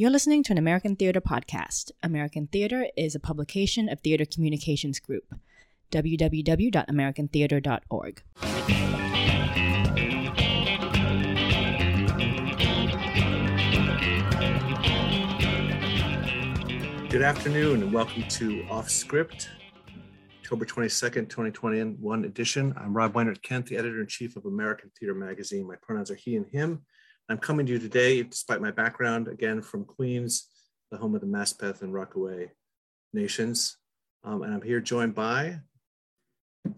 You're listening to an American Theater podcast. American Theater is a publication of Theater Communications Group. www.americantheater.org. Good afternoon and welcome to Off Script, October 22nd, 2021 edition. I'm Rob Weinert Kent, the editor in chief of American Theater Magazine. My pronouns are he and him. I'm coming to you today, despite my background, again from Queens, the home of the Maspeth and Rockaway nations. Um, and I'm here joined by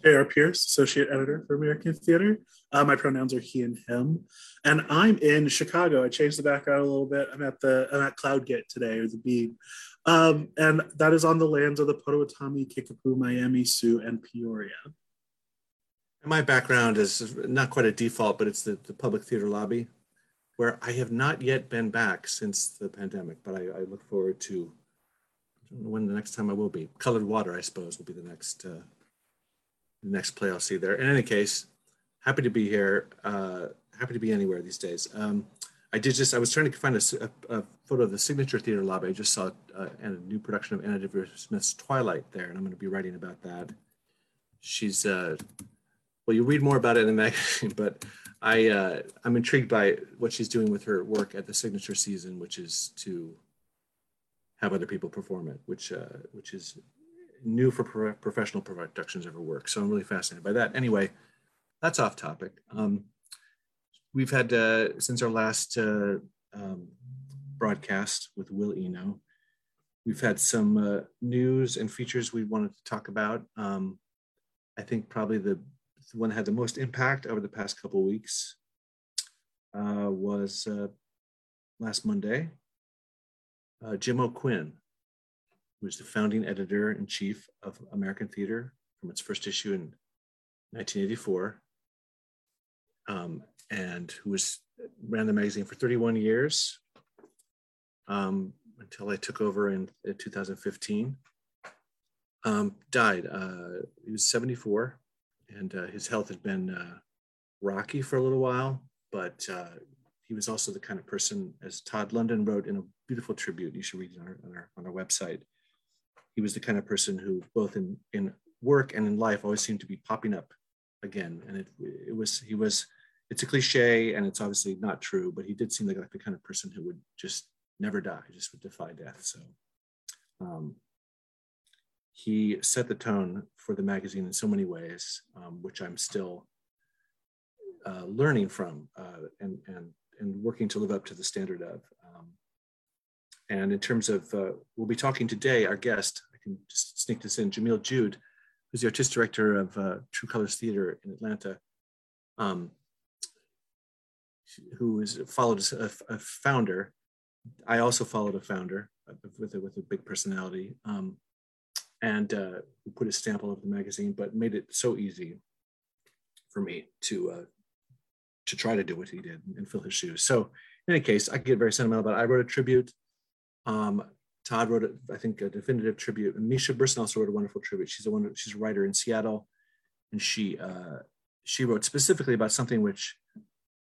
J.R. Pierce, Associate Editor for American Theater. Uh, my pronouns are he and him. And I'm in Chicago. I changed the background a little bit. I'm at the I'm at Cloud CloudGate today, or the Bean. Um, and that is on the lands of the Potawatomi, Kickapoo, Miami, Sioux, and Peoria. My background is not quite a default, but it's the, the public theater lobby where I have not yet been back since the pandemic, but I, I look forward to when the next time I will be. Cullud Wattah, I suppose, will be the next uh, next play I'll see there. In any case, happy to be here. Uh, happy to be anywhere these days. Um, I did just, I was trying to find a, a, a photo of the Signature Theater lobby. I just saw uh, a new production of Anna Deavere Smith's Twilight there, and I'm going to be writing about that. She's, uh, well, you read more about it in the magazine, but I uh, I'm intrigued by what she's doing with her work at the signature season, which is to have other people perform it, which uh, which is new for pro- professional productions of her work. So I'm really fascinated by that. Anyway, that's off topic. Um, we've had uh, since our last uh, um, broadcast with Will Eno, we've had some uh, news and features we wanted to talk about. Um, I think probably the the one that had the most impact over the past couple weeks uh, was uh, last Monday. Uh, Jim O'Quinn, who was the founding editor in chief of American Theater from its first issue in 1984, um, and who was ran the magazine for 31 years um, until I took over in, in 2015. Um, died. Uh, he was 74 and uh, his health had been uh, rocky for a little while, but uh, he was also the kind of person, as Todd London wrote in a beautiful tribute, you should read it on our, on our, on our website. He was the kind of person who, both in, in work and in life, always seemed to be popping up again. And it, it was, he was, it's a cliche and it's obviously not true, but he did seem like, like the kind of person who would just never die, just would defy death. So, um, he set the tone for the magazine in so many ways, um, which I'm still uh, learning from uh, and, and, and working to live up to the standard of. Um, and in terms of, uh, we'll be talking today, our guest, I can just sneak this in, Jamil Jude, who's the artistic director of uh, True Colors Theater in Atlanta, um, who is followed a, a, founder. I also followed a founder with a, with a big personality. Um, and uh, put a stamp all over the magazine, but made it so easy for me to uh, to try to do what he did and fill his shoes. So in any case, I get very sentimental about it. I wrote a tribute. Um, Todd wrote, a, I think, a definitive tribute. And Misha Berson also wrote a wonderful tribute. She's a she's a writer in Seattle, and she uh, she wrote specifically about something which,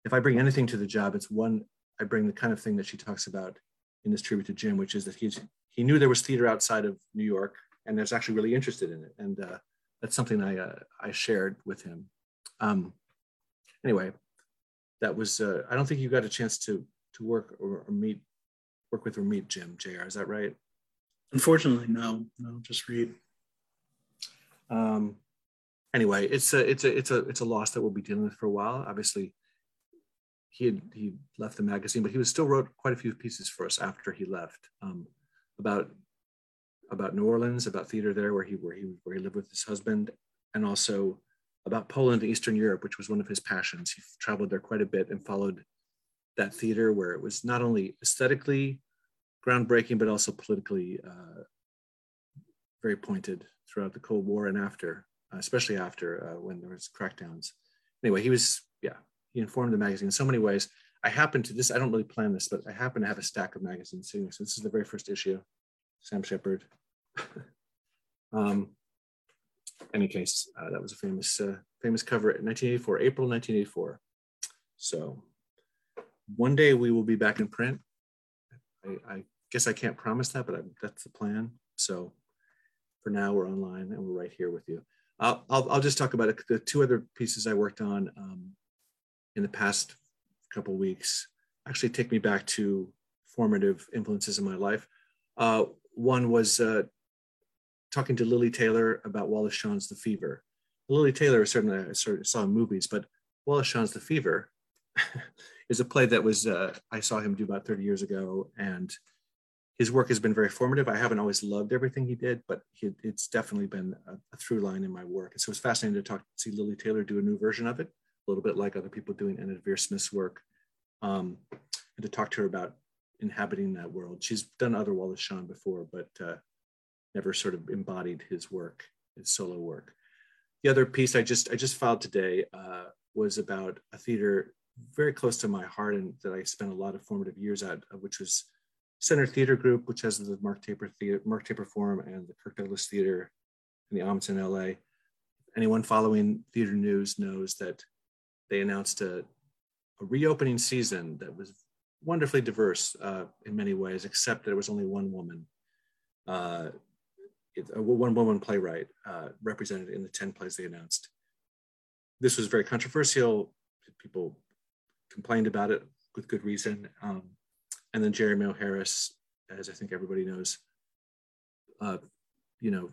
if I bring anything to the job, it's one I bring the kind of thing that she talks about in this tribute to Jim, which is that he's he knew there was theater outside of New York and is actually really interested in it. And uh, that's something I, uh, I shared with him. Um, anyway, that was, uh, I don't think you got a chance to, to work or, or meet, work with or meet Jim, JR, is that right? Unfortunately, no, no, just read. Um, anyway, it's a, it's a, it's a, it's a loss that we'll be dealing with for a while. Obviously, he had he left the magazine, but he was still wrote quite a few pieces for us after he left um, about about New Orleans, about theater there, where he where he where he lived with his husband, and also about Poland and Eastern Europe, which was one of his passions. He traveled there quite a bit and followed that theater where it was not only aesthetically groundbreaking, but also politically uh, very pointed throughout the Cold War and after, uh, especially after uh, when there was crackdowns. Anyway, he was yeah he informed the magazine in so many ways. I happen to this I don't really plan this, but I happen to have a stack of magazines sitting. So this is the very first issue. Sam Shepard. um, any case, uh, that was a famous, uh, famous cover in 1984, April 1984. So one day we will be back in print. I, I guess I can't promise that, but I, that's the plan. So for now, we're online and we're right here with you. I'll, I'll, I'll just talk about the two other pieces I worked on um, in the past couple weeks. Actually, take me back to formative influences in my life. Uh, one was uh, talking to Lili Taylor about Wallace Shawn's The Fever. Lili Taylor certainly I sort of saw in movies, but Wallace Shawn's The Fever is a play that was uh, I saw him do about 30 years ago, and his work has been very formative. I haven't always loved everything he did, but he, it's definitely been a, a, through line in my work. And so it's fascinating to talk, see Lili Taylor do a new version of it, a little bit like other people doing Anna Deavere Smith's work, um, and to talk to her about inhabiting that world. She's done other Wallace Shawn before, but uh, never sort of embodied his work, his solo work. The other piece I just I just filed today uh, was about a theater very close to my heart and that I spent a lot of formative years at, which was Center Theater Group, which has the Mark Taper Theater, Mark Taper Forum, and the Kirk Douglas Theater in the Ahmanson, LA. Anyone following theater news knows that they announced a, a reopening season that was wonderfully diverse uh, in many ways, except that it was only one woman, uh, it, uh, one woman playwright uh, represented in the 10 plays they announced. This was very controversial. People complained about it with good reason. Um, and then Jeremy O. Harris, as I think everybody knows, uh, you know,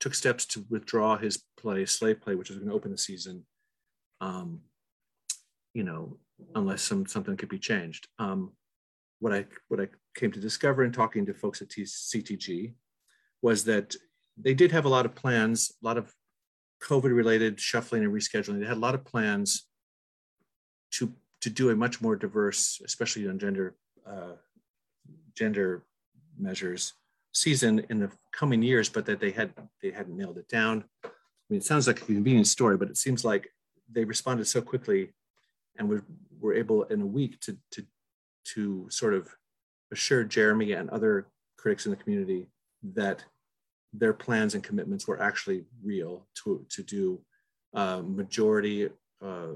took steps to withdraw his play, Slave Play, which was going to open the season. Um, you know, unless some something could be changed. Um, what I what I came to discover in talking to folks at T- CTG was that they did have a lot of plans, a lot of COVID-related shuffling and rescheduling. They had a lot of plans to to do a much more diverse, especially on gender uh, gender measures season in the coming years, but that they had they hadn't nailed it down. I mean, it sounds like a convenient story, but it seems like they responded so quickly and were, were able in a week to, to, to sort of assure Jeremy and other critics in the community that their plans and commitments were actually real to, to do uh, majority uh,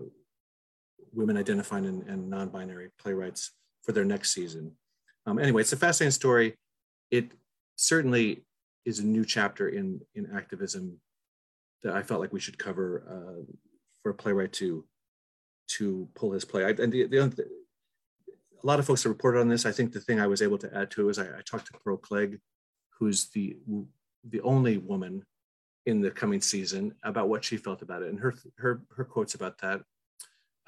women identifying and, and non-binary playwrights for their next season. Um, anyway, it's a fascinating story. It certainly is a new chapter in in activism that I felt like we should cover uh, for a playwright to to pull his play. I, and the, the, a lot of folks have reported on this. I think the thing I was able to add to it was I, I talked to Pearl Cleage, who's the the only woman in the coming season, about what she felt about it, and her her her quotes about that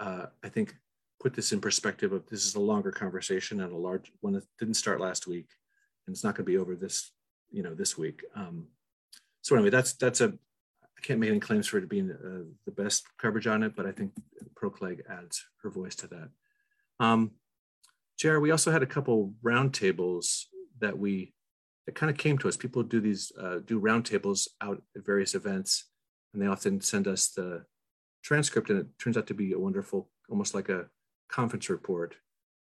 uh, I think put this in perspective of this is a longer conversation and a large one that didn't start last week and it's not going to be over this you know this week. Um, so anyway that's that's a i can't make any claims for it being uh, the best coverage on it but i think Pearl Cleage adds her voice to that. Um, we also had a couple roundtables that we that kind of came to us people do these uh, do roundtables out at various events and they often send us the transcript, and it turns out to be a wonderful, almost like a conference report.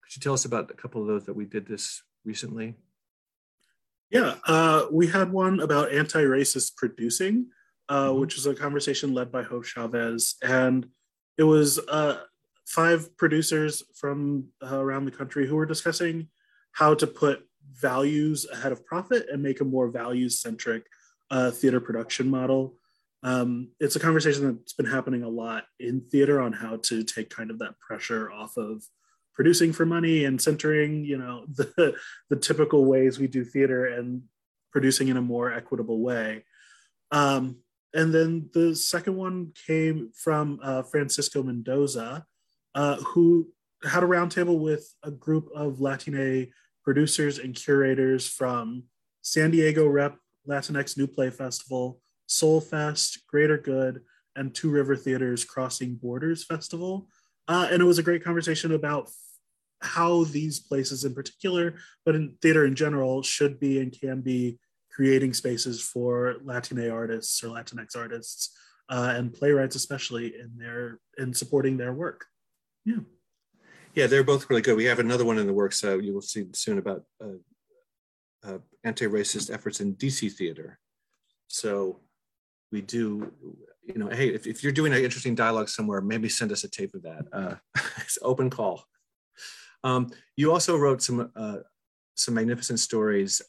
Could you tell us about a couple of those that we did this recently? Yeah, uh, we had one about anti-racist producing, uh, mm-hmm. which was a conversation led by Hope Chavez, and it was uh, five producers from uh, around the country who were discussing how to put values ahead of profit and make a more values-centric uh, theater production model. Um, it's a conversation that's been happening a lot in theater on how to take kind of that pressure off of producing for money and centering you know the the typical ways we do theater and producing in a more equitable way. Um, and then the second one came from uh, francisco mendoza uh, who had a roundtable with a group of latina producers and curators from san diego rep latinx new play festival Soulfest, Greater Good, and Two River Theater's Crossing Borders Festival. Uh, and it was a great conversation about how these places in particular, but in theater in general, should be and can be creating spaces for Latina artists or Latinx artists uh, and playwrights, especially in their in supporting their work. Yeah. Yeah, they're both really good. We have another one in the works. Uh, you will see soon about uh, uh anti-racist efforts in DC theater. So we do you know hey if, if you're doing an interesting dialogue somewhere maybe send us a tape of that uh, it's open call um, you also wrote some uh, some magnificent stories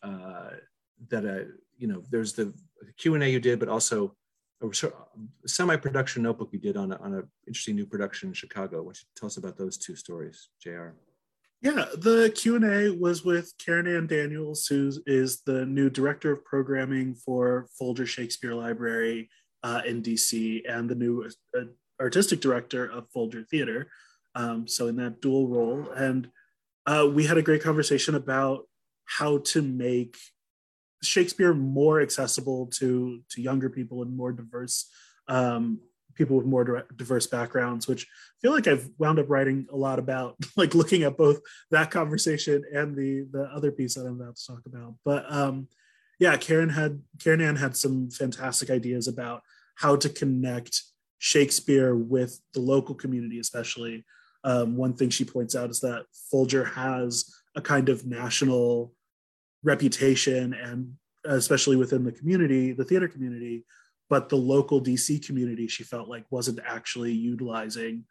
that uh, you know. There's the Q and A you did, but also semi-production notebook you did on an interesting new production in Chicago. Why don't you tell us about those two stories, Jr. Yeah, the Q and A was with Karen Ann Daniels, who is the new director of programming for Folger Shakespeare Library uh, in DC, and the new uh, artistic director of Folger Theater. Um, so in that dual role, and uh, we had a great conversation about how to make Shakespeare more accessible to to younger people and more diverse um, people with more diverse backgrounds, which I feel like I've wound up writing a lot about, like looking at both that conversation and the the other piece that I'm about to talk about. But um, yeah, Karen had Karen Ann had some fantastic ideas about how to connect Shakespeare with the local community, especially. Um, one thing she points out is that Folger has a kind of national reputation and especially within the community, the theater community, but the local DC community she felt like wasn't actually utilizing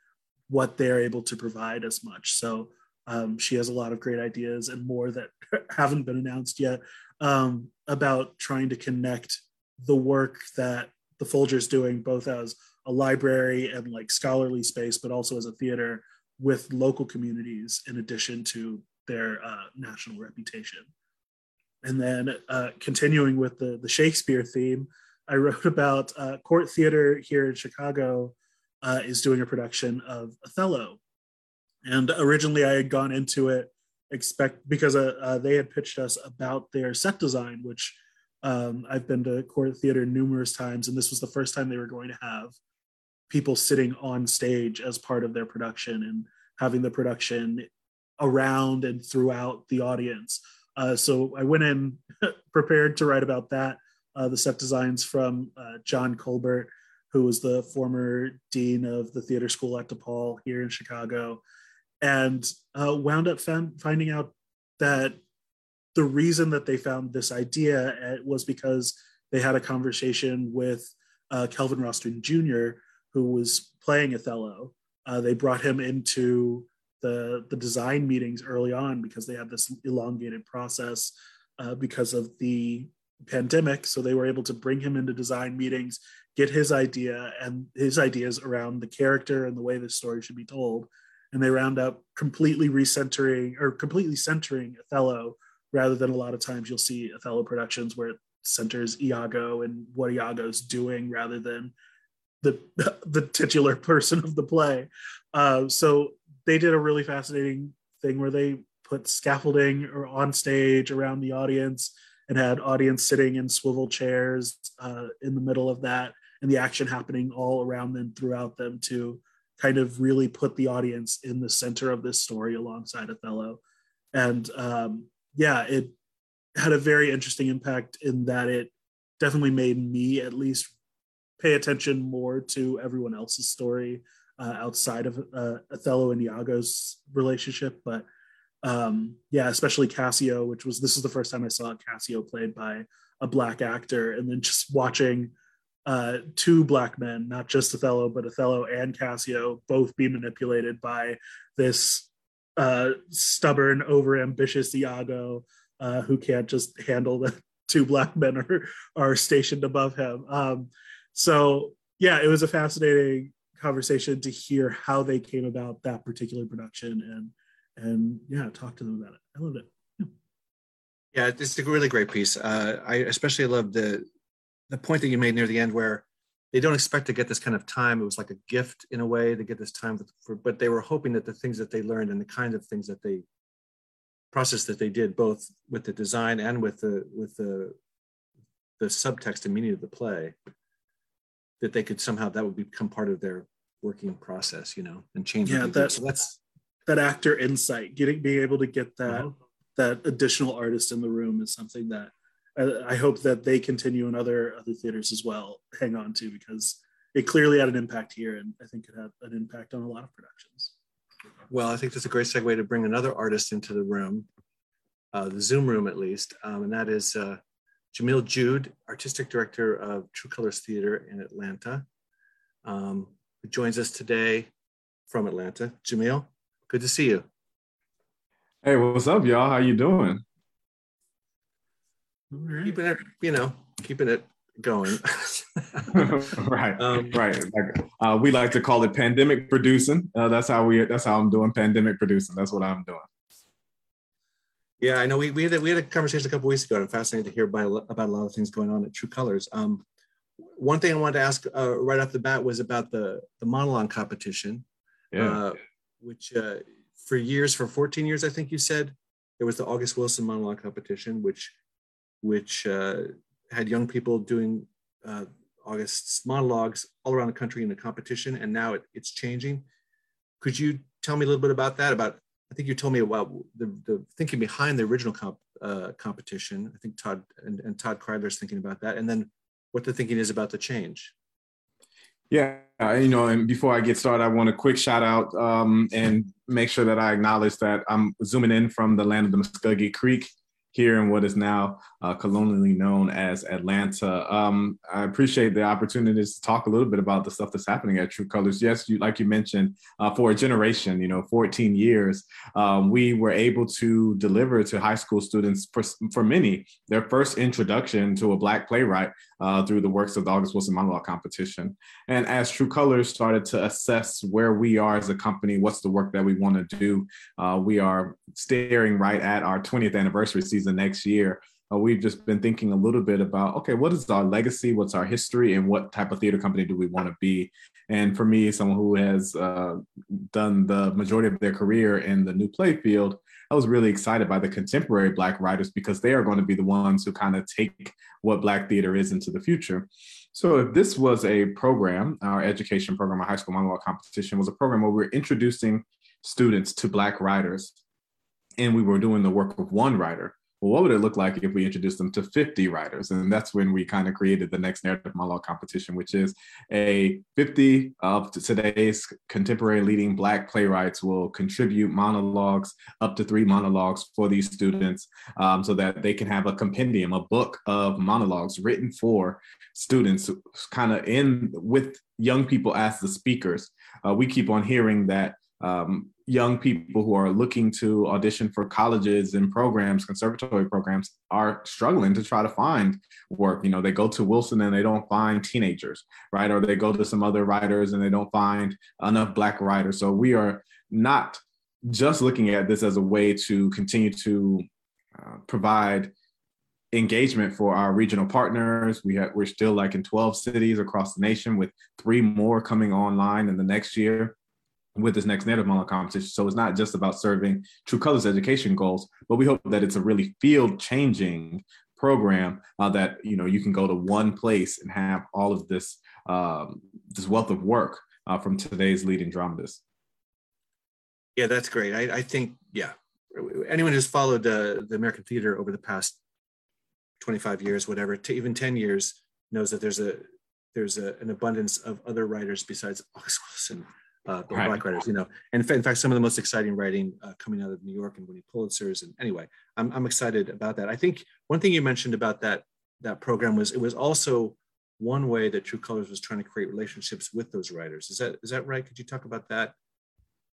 what they're able to provide as much. So um, she has a lot of great ideas and more that haven't been announced yet um, about trying to connect the work that the Folger's doing, both as a library and like scholarly space, but also as a theater with local communities in addition to their uh, national reputation. And then uh, continuing with the, the Shakespeare theme, I wrote about uh, Court Theater here in Chicago uh, is doing a production of Othello. And originally I had gone into it expect because uh, uh, they had pitched us about their set design, which um, I've been to Court Theater numerous times, and this was the first time they were going to have people sitting on stage as part of their production and having the production around and throughout the audience. Uh, so I went in prepared to write about that. Uh, the set designs from uh, John Culbert, who was the former dean of the theater school at DePaul here in Chicago, and uh, wound up found, finding out that the reason that they found this idea uh, was because they had a conversation with uh, Kelvin Roston Jr., who was playing Othello. they brought him into the the design meetings early on because they had this elongated process uh, because of the pandemic. So they were able to bring him into design meetings get his idea and his ideas around the character and the way the story should be told. And they round up completely recentering or completely centering othello rather than a lot of times you'll see othello productions where it centers iago and what iago's doing rather than the the titular person of the play. Uh, so they did a really fascinating thing where they put scaffolding or on stage around the audience and had audience sitting in swivel chairs uh, in the middle of that and the action happening all around them throughout them to kind of really put the audience in the center of this story alongside othello. And um, yeah it had a very interesting impact in that it definitely made me at least pay attention more to everyone else's story uh, outside of uh, Othello and Iago's relationship. But um, yeah, especially Cassio, which was this is the first time I saw Cassio played by a black actor, and then just watching uh, two black men, not just Othello, but Othello and Cassio, both be manipulated by this uh, stubborn, overambitious Iago uh, who can't just handle the two black men are, are stationed above him. Um, so yeah, it was a fascinating conversation to hear how they came about that particular production and and yeah talk to them about it. I loved it. Yeah, yeah it's a really great piece. Uh, i especially love the the point that you made near the end where they don't expect to get this kind of time. It was like a gift in a way to get this time for but they were hoping that the things that they learned and the kind of things that they process that they did both with the design and with the with the the subtext and meaning of the play that they could somehow that would become part of their working process, you know, and change. Yeah, that, so that's that actor insight, getting being able to get that uh-huh. that additional artist in the room is something that I, I, hope that they continue in other other theaters as well. Hang on to because it clearly had an impact here, and I think it had an impact on a lot of productions. Well, I think that's a great segue to bring another artist into the room, uh, the Zoom room at least, um, and that is uh, Jamil Jude, artistic director of True Colors Theater in Atlanta, um, who joins us today from Atlanta. Jamil, good to see you. Hey, what's up, y'all? How you doing? right. keeping it, you know, keeping it going. right, um, right. Uh, we like to call it pandemic producing. Uh, that's how we. That's how I'm doing pandemic producing. That's what I'm doing. Yeah, I know. We, we had a, we had a conversation a couple weeks ago. I'm fascinated to hear about, about a lot of things going on at True Colors. Um, one thing I wanted to ask uh, right off the bat was about the the monologue competition, yeah. uh, which uh, for years, for 14 years, I think you said, there was the August Wilson monologue competition, which which uh, had young people doing uh, August's monologues all around the country in a competition, and now it, it's changing. Could you tell me a little bit about that? About I think you told me about the, the thinking behind the original comp, uh, competition. I think Todd and, and Todd is thinking about that, and then what the thinking is about the change. Yeah, you know, and before I get started, I want a quick shout out um, and make sure that I acknowledge that I'm zooming in from the land of the Muscogee Creek here in what is now uh, colonially known as Atlanta. Um, I appreciate the opportunity to talk a little bit about the stuff that's happening at True Colors. Yes, you, like you mentioned, uh, for a generation, you know, 14 years, um, we were able to deliver to high school students, for, for many, their first introduction to a Black playwright uh, through the works of the August Wilson Monologue Competition. And as True Colors started to assess where we are as a company, what's the work that we want to do, uh, we are staring right at our 20th anniversary season next year. Uh, we've just been thinking a little bit about okay, what is our legacy? What's our history? And what type of theater company do we want to be? And for me, someone who has uh, done the majority of their career in the new play field, I was really excited by the contemporary Black writers because they are going to be the ones who kind of take what Black theater is into the future. So if this was a program, our education program, our high school monologue competition was a program where we we're introducing students to Black writers and we were doing the work of one writer well, what would it look like if we introduced them to 50 writers? And that's when we kind of created the next narrative monologue competition, which is a 50 of today's contemporary leading Black playwrights will contribute monologues, up to three monologues for these students, um, so that they can have a compendium, a book of monologues written for students, kind of in with young people as the speakers. Uh, we keep on hearing that um, young people who are looking to audition for colleges and programs, conservatory programs, are struggling to try to find work. You know, they go to Wilson and they don't find teenagers, right? Or they go to some other writers and they don't find enough Black writers. So we are not just looking at this as a way to continue to uh, provide engagement for our regional partners. We have, we're still like in 12 cities across the nation with three more coming online in the next year with this next narrative monologue competition. So it's not just about serving True Colors education goals, but we hope that it's a really field changing program uh, that you know you can go to one place and have all of this um, this wealth of work uh, from today's leading dramatists. Yeah, that's great. I, I think yeah, anyone who's followed uh, the American theater over the past 25 years, whatever, to even 10 years, knows that there's a there's a, an abundance of other writers besides August Wilson uh, right. black writers, you know, and in fact, some of the most exciting writing uh, coming out of New York and winning Pulitzers. And anyway, I'm, I'm excited about that. I think one thing you mentioned about that that program was it was also one way that True Colors was trying to create relationships with those writers. Is that is that right? Could you talk about that?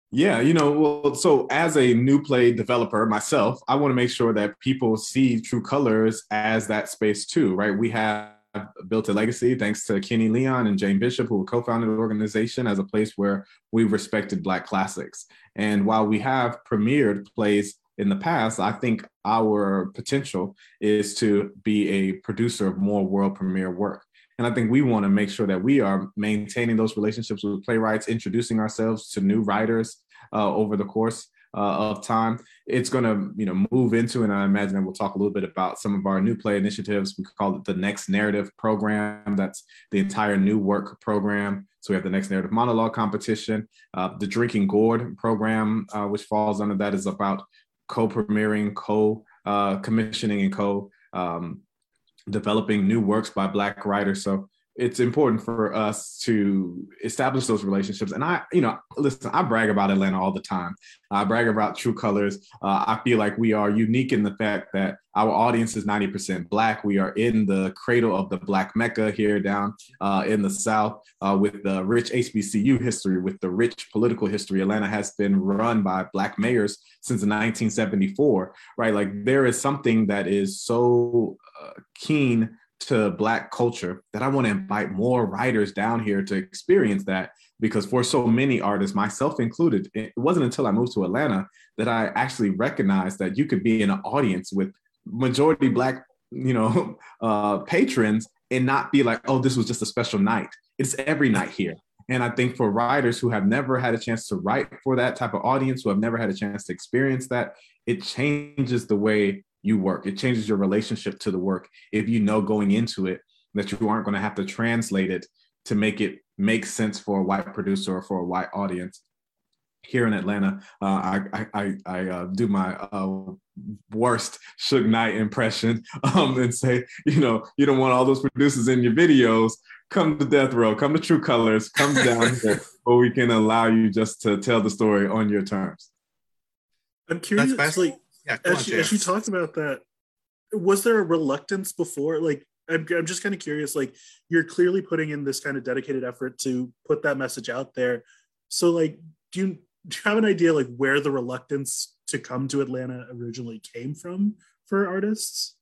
Yeah, you know, well, so as a new play developer myself, I want to make sure that people see True Colors as that space too, right? We have built a legacy thanks to Kenny Leon and Jane Bishop, who co-founded the organization as a place where we respected Black classics. And while we have premiered plays in the past, I think our potential is to be a producer of more world premiere work. And I think we want to make sure that we are maintaining those relationships with playwrights, introducing ourselves to new writers uh, over the course uh, of time. It's going to, you know, move into, and I imagine that we'll talk a little bit about some of our new play initiatives. We call it the Next Narrative Program. That's the entire new work program. So we have the Next Narrative Monologue Competition. Uh, the Drinking Gourd program, uh, which falls under that, is about co-premiering, co-commissioning, uh, and co um, developing new works by Black writers. So it's important for us to establish those relationships. And I, you know, listen, I brag about Atlanta all the time. I brag about True Colors. Uh, I feel like we are unique in the fact that our audience is 90% Black. We are in the cradle of the Black Mecca here down uh, in the South uh, with the rich HBCU history, with the rich political history. Atlanta has been run by Black mayors since 1974, right? Like there is something that is so uh, keen to Black culture that I want to invite more writers down here to experience that. Because for so many artists, myself included, it wasn't until I moved to Atlanta that I actually recognized that you could be in an audience with majority Black, you know, uh, patrons and not be like, oh, this was just a special night. It's every night here. And I think for writers who have never had a chance to write for that type of audience, who have never had a chance to experience that, it changes the way you work. It changes your relationship to the work if you know going into it that you aren't going to have to translate it to make it make sense for a white producer or for a white audience. Here in Atlanta, uh, I I, I uh, do my uh, worst Suge Knight impression um, and say, you know, you don't want all those producers in your videos. Come to Death Row, come to True Colors, come down here, where we can allow you just to tell the story on your terms. I'm curious, like Yeah, as on, you, as you talked about that, was there a reluctance before? Like, I'm, I'm just kind of curious. Like, you're clearly putting in this kind of dedicated effort to put that message out there. So, like, do you do you have an idea like where the reluctance to come to Atlanta originally came from for artists?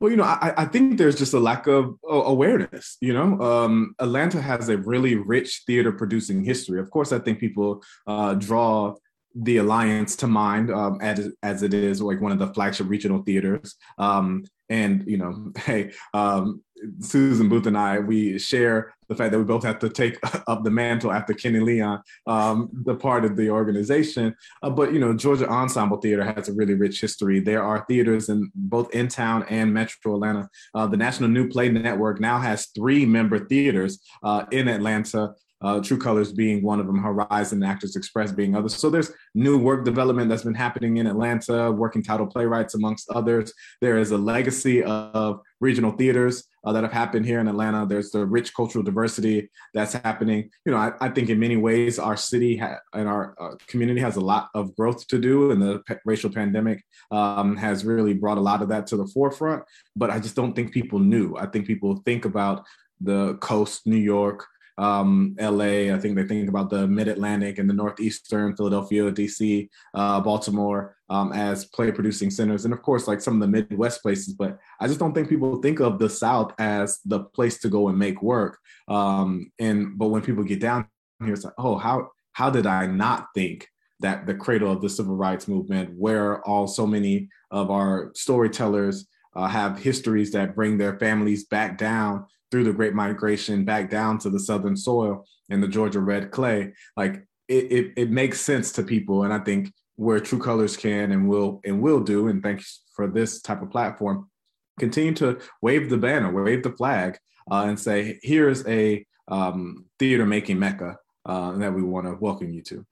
Well, you know, I, I think there's just a lack of uh, awareness. You know, um, Atlanta has a really rich theater producing history. Of course, I think people uh, draw the Alliance to mind um, as as it is like one of the flagship regional theaters. Um, and you know, hey, um, Susan Booth and I, we share the fact that we both have to take up the mantle after Kenny Leon, um, the part of the organization. Uh, but you know, Georgia Ensemble Theater has a really rich history. There are theaters in both in town and Metro Atlanta. Uh, the National New Play Network now has three member theaters uh, in Atlanta. Uh, True Colors being one of them, Horizon Actors Express being others. So there's new work development that's been happening in Atlanta, working title playwrights amongst others. There is a legacy of regional theaters uh, that have happened here in Atlanta. There's the rich cultural diversity that's happening. You know, I, I think in many ways our city ha- and our uh, community has a lot of growth to do, and the racial pandemic um, has really brought a lot of that to the forefront. But I just don't think people knew. I think people think about the coast, New York, um, LA. I think they think about the Mid Atlantic and the Northeastern, Philadelphia, DC, uh, Baltimore um, as play producing centers, and of course, like some of the Midwest places. But I just don't think people think of the South as the place to go and make work. Um, and but when people get down here, it's like, oh, how how did I not think that the cradle of the civil rights movement, where all so many of our storytellers uh, have histories that bring their families back down through the Great Migration, back down to the Southern soil and the Georgia red clay, like it, it, it makes sense to people. And I think where True Colors can and will and will do, and thanks for this type of platform, continue to wave the banner, wave the flag, uh, and say, here's a um, theater making mecca uh, that we want to welcome you to.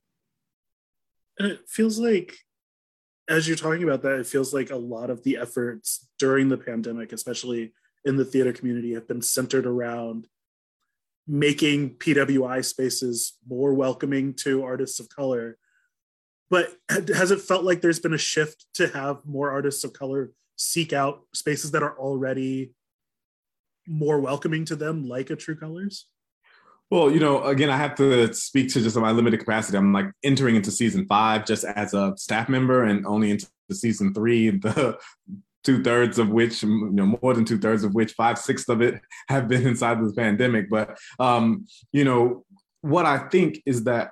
And it feels like, as you're talking about that, it feels like a lot of the efforts during the pandemic, especially in the theater community, have been centered around making PWI spaces more welcoming to artists of color. But has it felt like there's been a shift to have more artists of color seek out spaces that are already more welcoming to them, like a True Colors? Well, you know, again, I have to speak to just my limited capacity. I'm like entering into season five just as a staff member, and only into season three, the two thirds of which, you know, more than two thirds of which, five sixths of it have been inside this pandemic. But, um, you know, what I think is that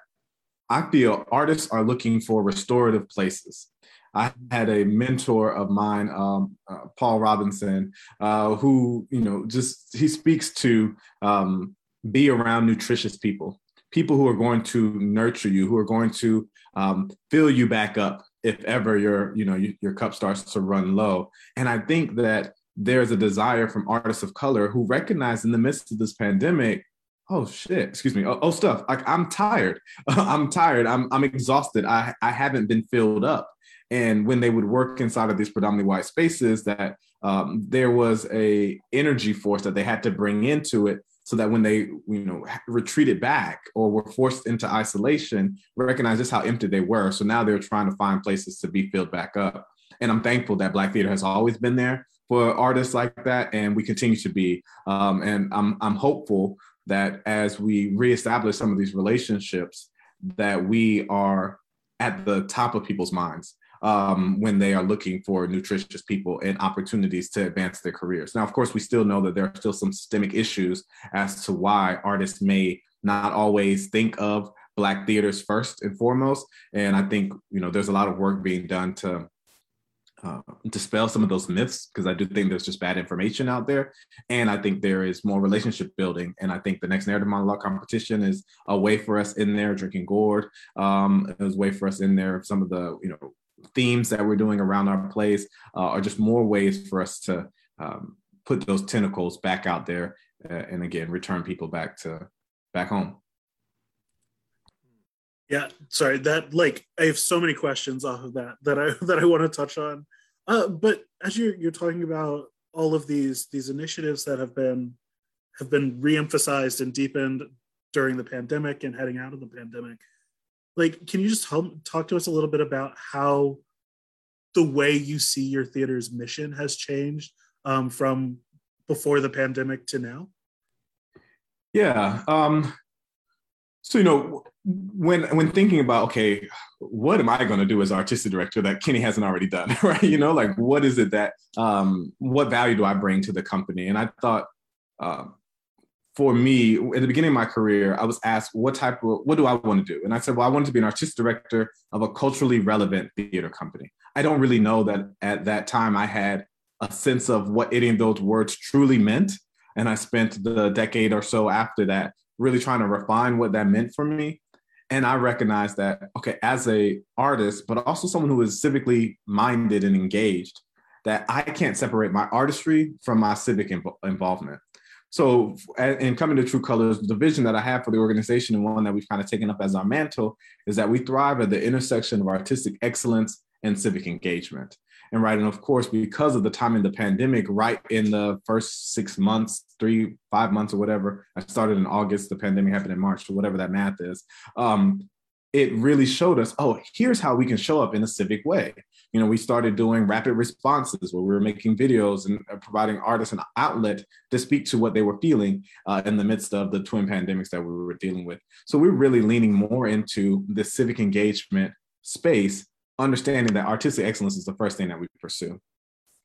I feel artists are looking for restorative places. I had a mentor of mine, um, uh, Paul Robinson, uh, who, you know, just he speaks to um, be around nutritious people, people who are going to nurture you, who are going to um, fill you back up if ever your, you know, you, your cup starts to run low. And I think that there's a desire from artists of color who recognize in the midst of this pandemic, oh shit, excuse me, oh, oh stuff, like I'm tired, I'm tired, I'm I'm exhausted, I I haven't been filled up. And when they would work inside of these predominantly white spaces, that um, there was a energy force that they had to bring into it so that when they you know retreated back or were forced into isolation recognize just how empty they were. So now they're trying to find places to be filled back up. And i'm thankful that black theater has always been there for artists like that and we continue to be. Um, and i'm i'm hopeful that as we reestablish some of these relationships that we are at the top of people's minds um, when they are looking for nutritious people and opportunities to advance their careers. Now, of course, we still know that there are still some systemic issues as to why artists may not always think of Black theaters first and foremost. And I think you know there's a lot of work being done to uh, dispel some of those myths because I do think there's just bad information out there, and I think there is more relationship building. And I think the next narrative monologue competition is a way for us in there drinking gourd. Um, was a way for us in there. Some of the you know themes that we're doing around our plays uh, are just more ways for us to um, put those tentacles back out there, uh, and again return people back to back home. Yeah, sorry. That like I have so many questions off of that that I that I want to touch on. Uh, but as you're you're talking about all of these these initiatives that have been have been reemphasized and deepened during the pandemic and heading out of the pandemic, like can you just talk to us a little bit about how the way you see your theater's mission has changed um, from before the pandemic to now? Yeah. Um, so you know, when when thinking about okay, what am I going to do as artistic director that Kenny hasn't already done, right? You know, like what is it that um, what value do I bring to the company? And I thought. Um, for me, at the beginning of my career, I was asked what type of what do I want to do, and I said, well, I wanted to be an artistic director of a culturally relevant theater company. I don't really know that at that time I had a sense of what any of those words truly meant, and I spent the decade or so after that really trying to refine what that meant for me. And I recognized that, okay, as a artist, but also someone who is civically minded and engaged, that I can't separate my artistry from my civic involvement. So, in coming to True Colors, the vision that I have for the organization and one that we've kind of taken up as our mantle is that we thrive at the intersection of artistic excellence and civic engagement. And right and of course because of the time in the pandemic right in the first six months three five months or whatever i started in august the pandemic happened in march or whatever that math is um, it really showed us oh here's how we can show up in a civic way you know we started doing rapid responses where we were making videos and uh, providing artists an outlet to speak to what they were feeling uh, in the midst of the twin pandemics that we were dealing with so we're really leaning more into the civic engagement space understanding that artistic excellence is the first thing that we pursue.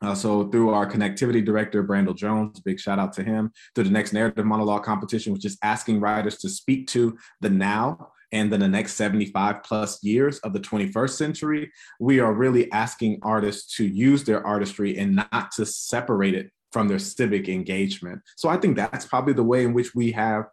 Uh, so through our connectivity director, Brandel Jones, big shout out to him, through the next narrative monologue competition, which is asking writers to speak to the now and then the next 75 plus years of the 21st century, we are really asking artists to use their artistry and not to separate it from their civic engagement. So I think that's probably the way in which we have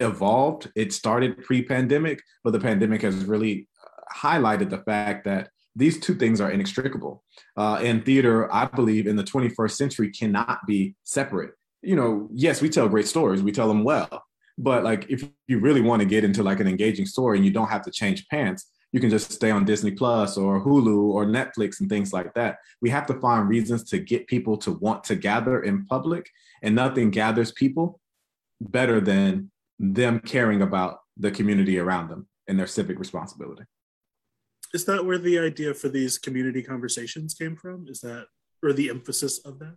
evolved. It started pre pandemic, but the pandemic has really highlighted the fact that these two things are inextricable. Uh, and theater, I believe, in the 21st century cannot be separate. You know, yes, we tell great stories, we tell them well, but like if you really want to get into like an engaging story and you don't have to change pants, you can just stay on Disney Plus or Hulu or Netflix and things like that. We have to find reasons to get people to want to gather in public, and nothing gathers people better than them caring about the community around them and their civic responsibility is that where the idea for these community conversations came from? Is that or the emphasis of that?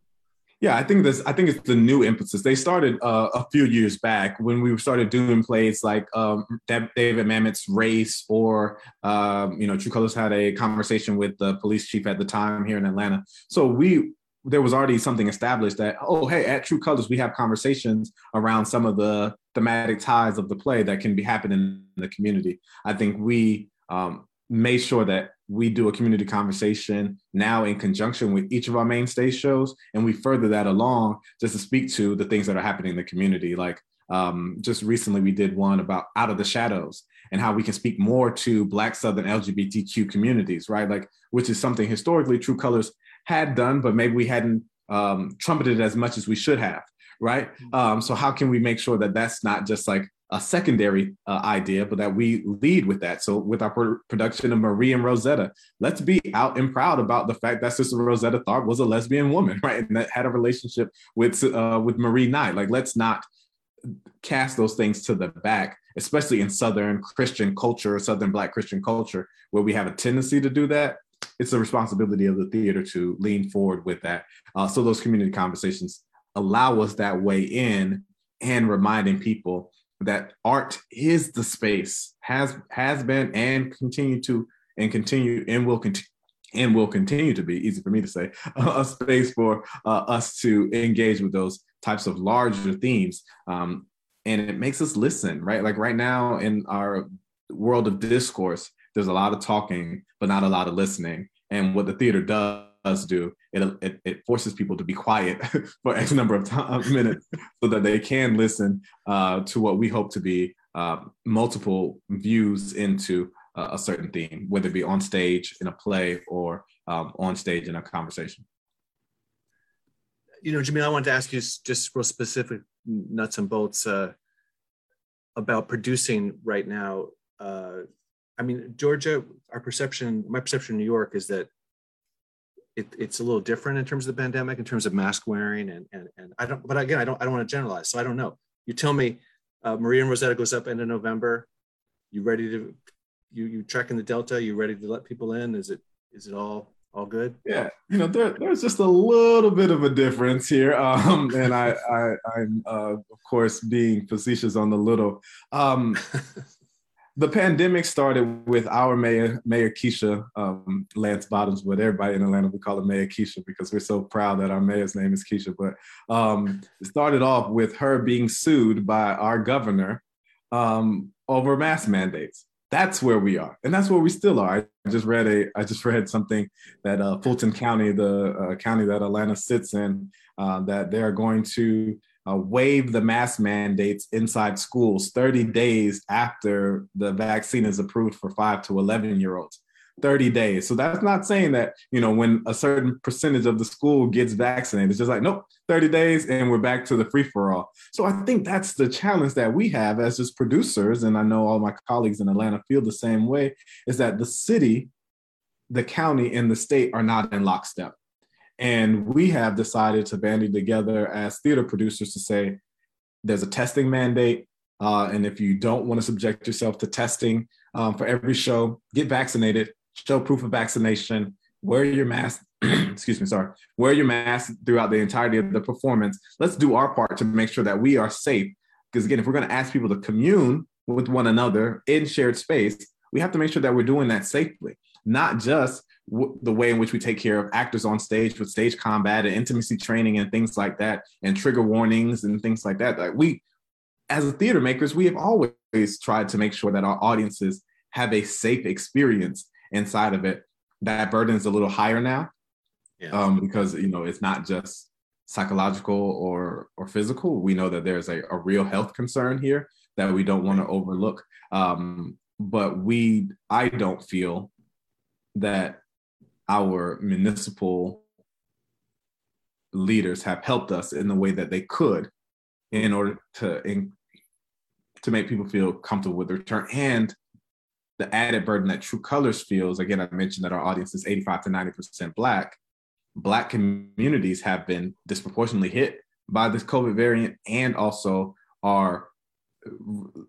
Yeah, I think this. I think it's the new emphasis. They started uh, a few years back when we started doing plays like um, David Mamet's Race, or um, you know, True Colors had a conversation with the police chief at the time here in Atlanta. So we there was already something established that oh hey at True Colors we have conversations around some of the thematic ties of the play that can be happening in the community. I think we um, made sure that we do a community conversation now in conjunction with each of our main stage shows and we further that along just to speak to the things that are happening in the community. Like um, just recently we did one about out of the shadows and how we can speak more to black southern lgbtq communities right? Like which is something historically true colors had done but maybe we hadn't um, trumpeted as much as we should have right? Mm-hmm. um, so how can we make sure that that's not just like a secondary uh, idea, but that we lead with that. So with our production of Marie and Rosetta, let's be out and proud about the fact that Sister Rosetta Tharpe was a lesbian woman, right, and that had a relationship with uh, with Marie Knight. Like, let's not cast those things to the back, especially in Southern Christian culture, Southern Black Christian culture, where we have a tendency to do that. It's a responsibility of the theater to lean forward with that. Uh, so those community conversations allow us that way in and reminding people that art is the space has has been and continue to and continue and will continue and will continue to be easy for me to say a space for uh, us to engage with those types of larger themes. Um, and it makes us listen right? Like right now in our world of discourse there's a lot of talking but not a lot of listening. And what the theater does do it, it, it forces people to be quiet for x number of minutes so that they can listen uh, to what we hope to be uh, multiple views into uh, a certain theme, whether it be on stage in a play or um, on stage in a conversation. You know, Jamil, I wanted to ask you just real specific nuts and bolts uh, about producing right now. Uh, I mean, Georgia, our perception, my perception in New York is that it, it's a little different in terms of the pandemic, in terms of mask wearing, and and and I don't. But again, I don't. I don't want to generalize, so I don't know. You tell me. Uh, Marie and Rosetta goes up end of November. You ready to you you tracking the delta? You ready to let people in? Is it is it all all good? Yeah, you know there, there's just a little bit of a difference here, um, and I, I I'm uh, of course being facetious on the little. Um, the pandemic started with our mayor, Mayor Keisha um, Lance Bottoms, but everybody in Atlanta we call her Mayor Keisha because we're so proud that our mayor's name is Keisha. But um, it started off with her being sued by our governor um, over mask mandates that's where we are and that's where we still are i just read a i just read something that uh, fulton county the uh, county that atlanta sits in uh, that they're going to uh, waive the mask mandates inside schools 30 days after the vaccine is approved for 5 to 11 year olds 30 days. So that's not saying that, you know, when a certain percentage of the school gets vaccinated, it's just like, nope, 30 days and we're back to the free for all. So I think that's the challenge that we have as just producers. And I know all my colleagues in Atlanta feel the same way is that the city, the county, and the state are not in lockstep. And we have decided to bandy together as theater producers to say there's a testing mandate. Uh, and if you don't want to subject yourself to testing um, for every show, get vaccinated show proof of vaccination, wear your mask, excuse me, sorry, wear your mask throughout the entirety of the performance. Let's do our part to make sure that we are safe. Because again, if we're going to ask people to commune with one another in shared space, we have to make sure that we're doing that safely, not just w- the way in which we take care of actors on stage with stage combat and intimacy training and things like that, and trigger warnings and things like that. Like we, as theater makers, we have always tried to make sure that our audiences have a safe experience inside of it, that burden is a little higher now. Yeah. Um, because you know it's not just psychological or or physical. We know that there's a, a real health concern here that we don't want to overlook. Um, but we, I don't feel that our municipal leaders have helped us in the way that they could in order to in, to make people feel comfortable with the return and the added burden that True Colors feels. Again, I mentioned that our audience is 85 to 90% Black. Black communities have been disproportionately hit by this COVID variant and also are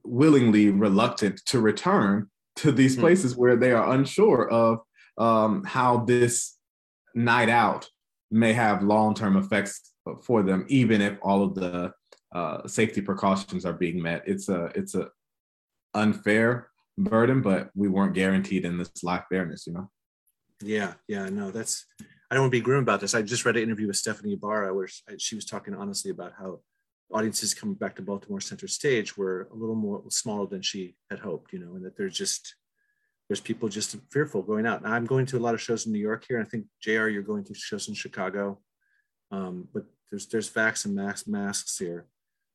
willingly reluctant to return to these hmm. places where they are unsure of um, how this night out may have long-term effects for them, even if all of the uh, safety precautions are being met. It's a it's a unfair burden, but we weren't guaranteed in this life fairness, you know? Yeah, yeah, no, that's, I don't want to be grim about this. I just read an interview with Stephanie Ybarra where she was talking honestly about how audiences coming back to Baltimore Center Stage were a little more smaller than she had hoped, you know, and that there's just, there's people just fearful going out. Now, I'm going to a lot of shows in New York here. I think JR, you're going to shows in Chicago. Um, but there's there's vax and mask masks here.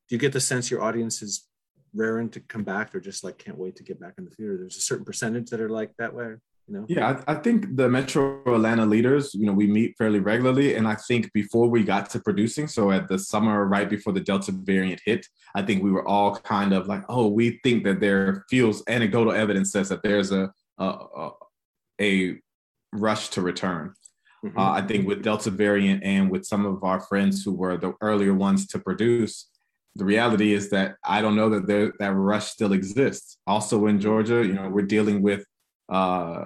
Do you get the sense your audience is raring to come back they're just like can't wait to get back in the theater there's a certain percentage that are like that way you know yeah I, I, think the metro atlanta leaders you know we meet fairly regularly and i think before we got to producing so at the summer right before the delta variant hit i think we were all kind of like oh we think that there feels anecdotal evidence says that there's a a, a rush to return mm-hmm. uh, i think with delta variant and with some of our friends who were the earlier ones to produce the reality is that I don't know that there, that rush still exists. Also in Georgia, you know, we're dealing with uh,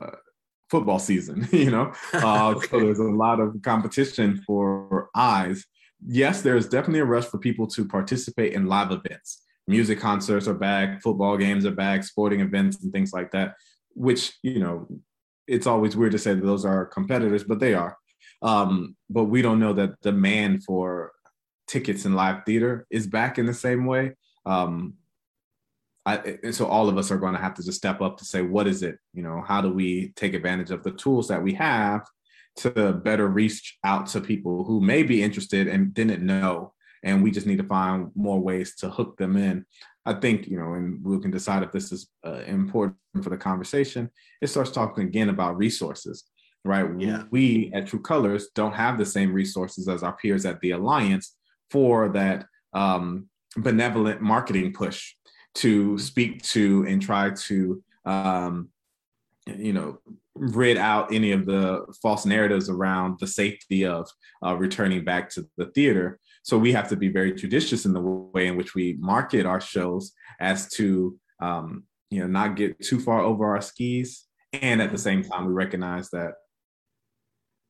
football season. You know, uh, okay. so there's a lot of competition for eyes. Yes, there's definitely a rush for people to participate in live events. Music concerts are back, football games are back, sporting events and things like that. Which you know, it's always weird to say that those are competitors, but they are. Um, but we don't know that demand for tickets in live theater is back in the same way. Um, I, and so all of us are going to have to just step up to say, what is it? You know, how do we take advantage of the tools that we have to better reach out to people who may be interested and didn't know? And we just need to find more ways to hook them in. I think, you know, and we can decide if this is uh, important for the conversation. It starts talking again about resources, right? Yeah. We at True Colors don't have the same resources as our peers at the Alliance for that um, benevolent marketing push to speak to and try to um, you know rid out any of the false narratives around the safety of uh, returning back to the theater so we have to be very judicious in the way in which we market our shows as to um, you know not get too far over our skis and at the same time we recognize that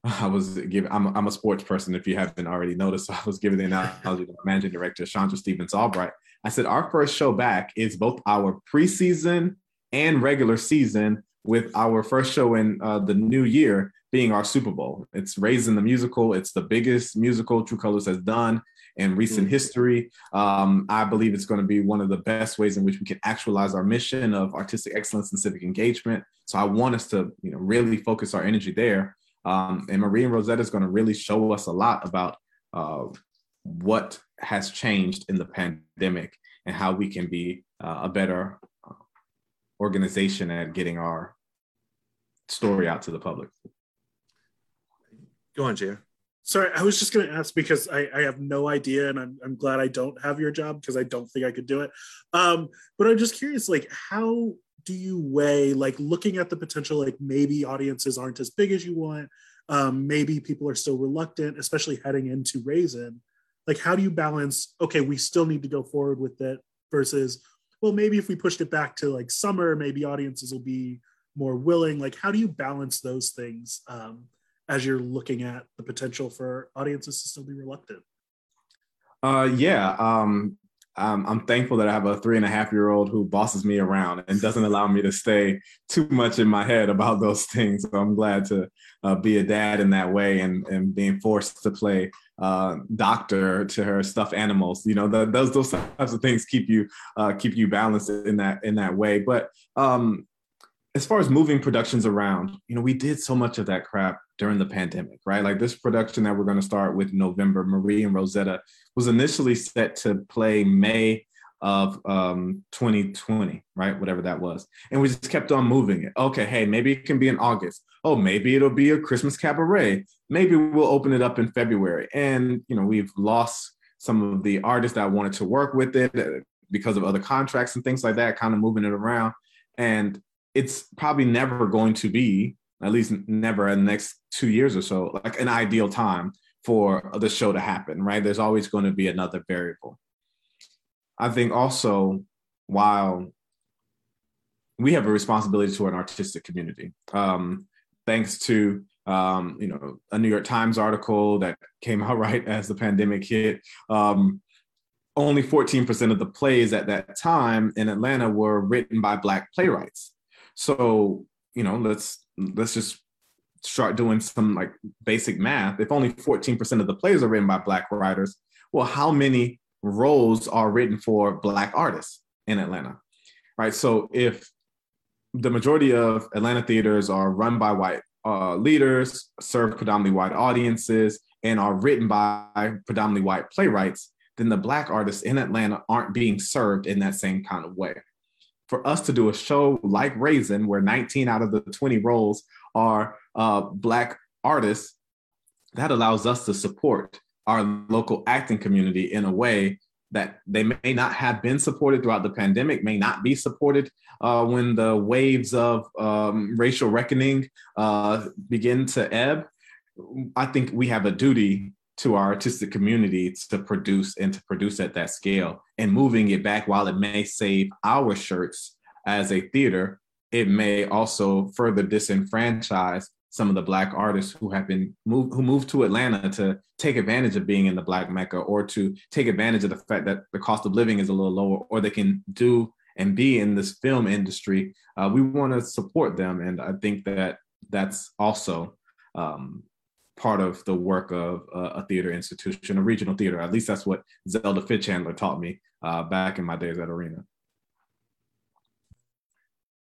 I was giving, I'm, I'm a sports person, if you haven't already noticed. I was giving the analogy to managing director, Chandra Stephens Albright. I said, our first show back is both our preseason and regular season, with our first show in uh, the new year being our Super Bowl. It's Raisin the Musical. It's the biggest musical True Colors has done in recent mm-hmm. history. Um, I believe it's going to be one of the best ways in which we can actualize our mission of artistic excellence and civic engagement. So I want us to, you know, really focus our energy there. Um, and Marie and Rosetta is going to really show us a lot about uh, what has changed in the pandemic and how we can be uh, a better uh, organization at getting our story out to the public. Go on, Jay. Sorry, I was just going to ask because I, I, have no idea, and I'm, I'm glad I don't have your job because I don't think I could do it. Um, but I'm just curious, like, how do you weigh like looking at the potential like maybe audiences aren't as big as you want um, maybe people are still reluctant especially heading into raisin like how do you balance okay we still need to go forward with it versus well maybe if we pushed it back to like summer maybe audiences will be more willing like how do you balance those things um, as you're looking at the potential for audiences to still be reluctant uh, yeah um, um, I'm thankful that I have a three and a half year old who bosses me around and doesn't allow me to stay too much in my head about those things. So I'm glad to uh, be a dad in that way and, and being forced to play uh, doctor to her stuffed animals. You know, the, those those types of things keep you uh, keep you balanced in that in that way. But um, as far as moving productions around, you know, we did so much of that crap during the pandemic, right? Like this production that we're going to start with November, Marie and Rosetta, was initially set to play May of um, 2020, right? Whatever that was. And we just kept on moving it. Okay, hey, maybe it can be in August. Oh, maybe it'll be a Christmas cabaret. Maybe we'll open it up in February. And, you know, we've lost some of the artists that wanted to work with it uh, because of other contracts and things like that, kind of moving it around. And it's probably never going to be, at least never in the next two years or so, like an ideal time for the show to happen, right? There's always going to be another variable. I think also, while we have a responsibility to an artistic community, um, thanks to um, you know a New York Times article that came out right as the pandemic hit. Um, only 14% of the plays at that time in Atlanta were written by Black playwrights. So, you know, let's let's just start doing some like basic math. If only 14% of the plays are written by Black writers, well, how many roles are written for Black artists in Atlanta? Right. So if the majority of Atlanta theaters are run by white uh, leaders, serve predominantly white audiences, and are written by predominantly white playwrights, then the Black artists in Atlanta aren't being served in that same kind of way for us to do a show like Raisin, where 19 out of the 20 roles are uh, Black artists, that allows us to support our local acting community in a way that they may not have been supported throughout the pandemic, may not be supported uh, when the waves of um, racial reckoning uh, begin to ebb. I think we have a duty to our artistic community to produce and to produce at that scale. And moving it back while it may save our shirts as a theater it may also further disenfranchise some of the black artists who have been moved who moved to atlanta to take advantage of being in the black mecca or to take advantage of the fact that the cost of living is a little lower or they can do and be in this film industry. Uh, we want to support them and i think that that's also um, part of the work of a theater institution, a regional theater. At least that's what Zelda Fichandler taught me uh, back in my days at Arena.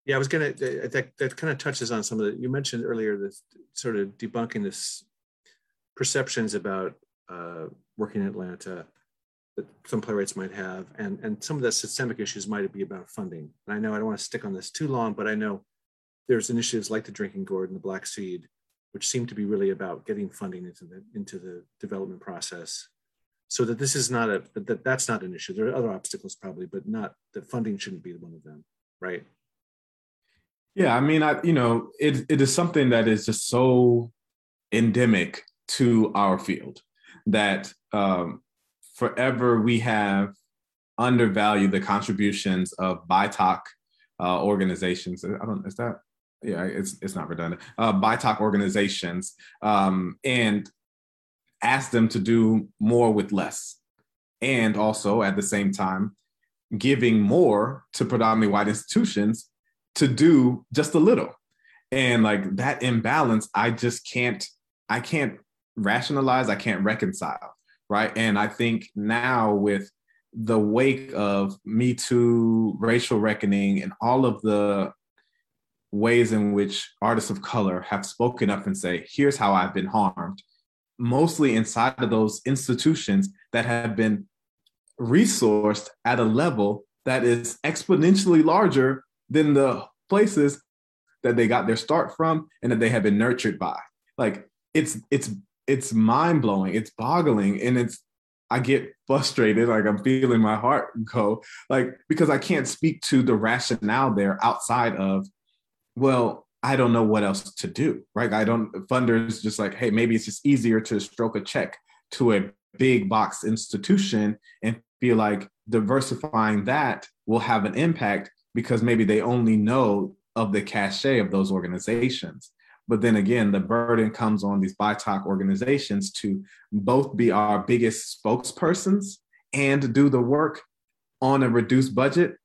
Yeah, I was gonna. That that kind of touches on some of the you mentioned earlier. This sort of debunking this perceptions about uh, working in Atlanta that some playwrights might have, and and some of the systemic issues might be about funding. And I know I don't want to stick on this too long, but I know there's initiatives like the Drinking Gourd and the Black Seed, which seem to be really about getting funding into the into the development process, so that this is not a that that's not an issue. There are other obstacles probably, but not that funding shouldn't be one of them, right? Yeah, I mean, I you know, it it is something that is just so endemic to our field that um, forever we have undervalued the contributions of BIPOC uh, organizations. I don't, is that, yeah, it's, it's not redundant. Uh, BIPOC organizations um, and ask them to do more with less. And also at the same time, giving more to predominantly white institutions to do just a little. And like that imbalance, I just can't, I can't rationalize, I can't reconcile right? And I think now with the wake of Me Too, racial reckoning, and all of the ways in which artists of color have spoken up and say, here's how I've been harmed, mostly inside of those institutions that have been resourced at a level that is exponentially larger than the places that they got their start from and that they have been nurtured by. Like it's it's it's mind blowing. It's boggling, and it's I get frustrated. Like I'm feeling my heart go, like because I can't speak to the rationale there outside of, well, I don't know what else to do, right? I don't funders just like, hey, maybe it's just easier to stroke a check to a big box institution and feel like diversifying that will have an impact because maybe they only know of the cachet of those organizations. But then again, the burden comes on these BIPOC organizations to both be our biggest spokespersons and do the work on a reduced budget.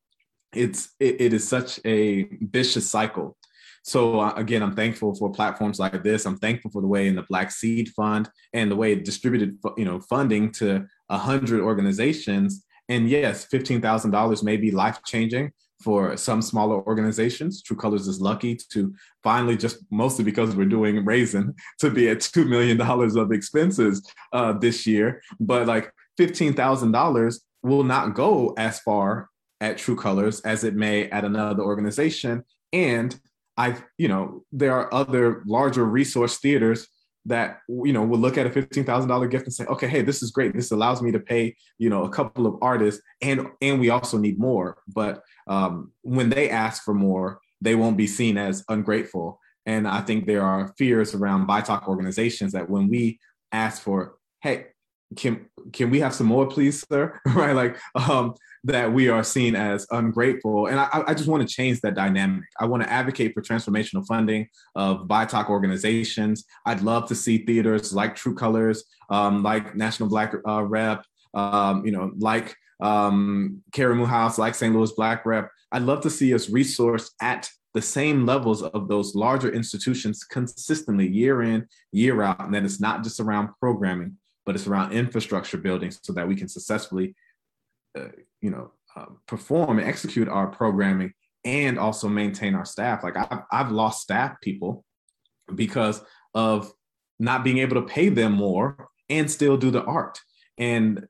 It's it, it is such a vicious cycle. So uh, again, I'm thankful for platforms like this. I'm thankful for the way in the Black Seed Fund and the way it distributed, you know, funding to hundred organizations. And yes, fifteen thousand dollars may be life changing, for some smaller organizations. True Colors is lucky to finally, just mostly because we're doing Raisin, to be at $2 million of expenses uh, this year. But like $15,000 will not go as far at True Colors as it may at another organization. And I, you know, there are other larger resource theaters that you know will look at a $15000 gift and say okay hey this is great. This allows me to pay you know a couple of artists and and we also need more. But um, when they ask for more they won't be seen as ungrateful. And i think there are fears around BIPOC organizations that when we ask for hey can can we have some more please sir right like um that we are seen as ungrateful. And I, I just want to change that dynamic. I want to advocate for transformational funding of BIPOC organizations. I'd love to see theaters like True Colors, um, like National Black uh, Rep, um, you know, like um, Karamu House, like St. Louis Black Rep. I'd love to see us resource at the same levels of those larger institutions consistently year in, year out. And that it's not just around programming, but it's around infrastructure building so that we can successfully uh, you know uh, perform and execute our programming and also maintain our staff like I've, I've lost staff people because of not being able to pay them more and still do the art and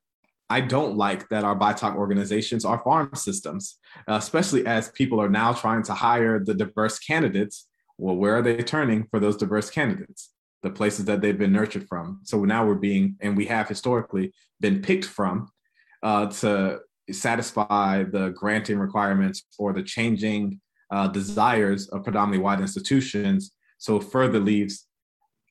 I don't like that our BIPOC organizations are farm systems, uh, especially as people are now trying to hire the diverse candidates. Well, where are they turning for those diverse candidates? The places that they've been nurtured from. So now we're being, and we have historically been picked from uh, to satisfy the granting requirements or the changing uh, desires of predominantly white institutions. So further leaves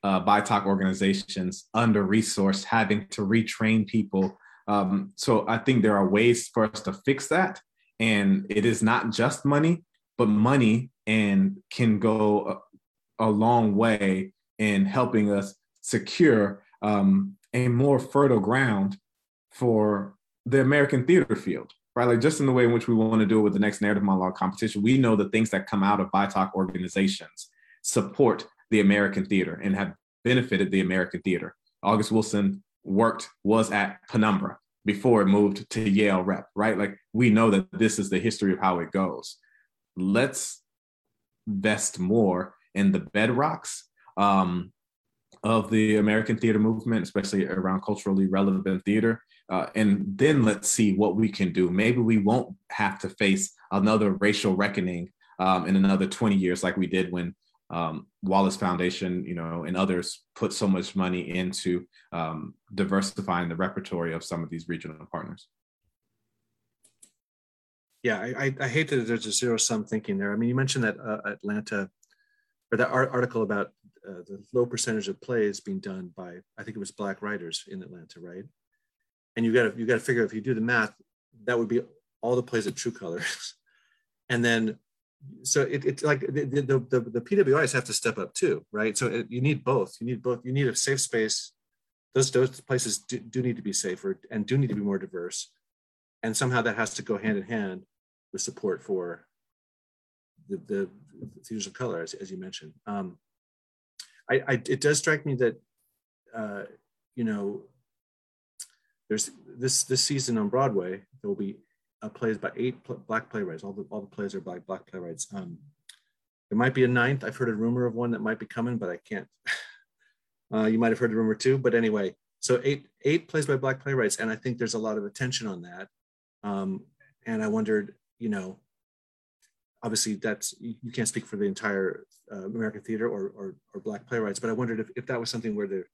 uh, BIPOC organizations under resourced, having to retrain people. Um, so I think there are ways for us to fix that. And it is not just money, but money and can go a, a long way in helping us secure um, a more fertile ground for the American theater field, right? Like just in the way in which we want to do it with the next narrative monologue competition, we know the things that come out of BIPOC organizations support the American theater and have benefited the American theater. August Wilson worked, was at Penumbra before it moved to Yale Rep, right? Like we know that this is the history of how it goes. Let's invest more in the bedrocks um, of the American theater movement, especially around culturally relevant theater. Uh, and then let's see what we can do. Maybe we won't have to face another racial reckoning um, in another 20 years, like we did when um, Wallace Foundation, you know, and others put so much money into um, diversifying the repertory of some of these regional partners. Yeah, I, I hate that there's a zero sum thinking there. I mean, you mentioned that uh, Atlanta, or that article about uh, the low percentage of plays being done by, I think it was black writers in Atlanta, right? And you got to you got to figure if you do the math, that would be all the plays at True Colors, and then so it, it's like the, the, the, the PWIs have to step up too, right? So it, you need both. You need both. You need a safe space. Those those places do, do need to be safer and do need to be more diverse, and somehow that has to go hand in hand with support for the, the theaters of color, as, as you mentioned. Um, I, I, it does strike me that uh, you know there's this this season on Broadway there will be uh, plays by eight pl- black playwrights. All the all the plays are by black playwrights. Um, there might be a ninth. I've heard a rumor of one that might be coming, but I can't. uh, you might have heard the rumor too. But anyway, so eight eight plays by black playwrights, and I think there's a lot of attention on that. Um, and I wondered, you know, obviously that's you can't speak for the entire uh, American theater or, or, or black playwrights, but I wondered if, if that was something where the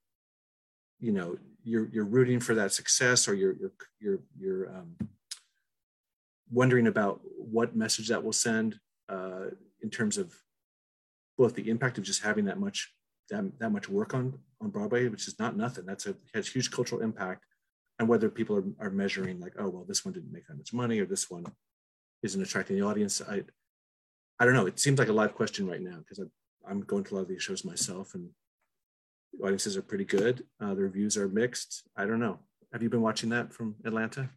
you know you're you're rooting for that success or you're you're you're, you're um, wondering about what message that will send uh, in terms of both the impact of just having that much that, that much work on on Broadway, which is not nothing. That's a has huge cultural impact, and whether people are, are measuring like, oh well, this one didn't make that much money, or this one isn't attracting the audience. I I don't know. It seems like a live question right now because I'm going to a lot of these shows myself, and audiences are pretty good. Uh, the reviews are mixed. I don't know. Have you been watching that from Atlanta?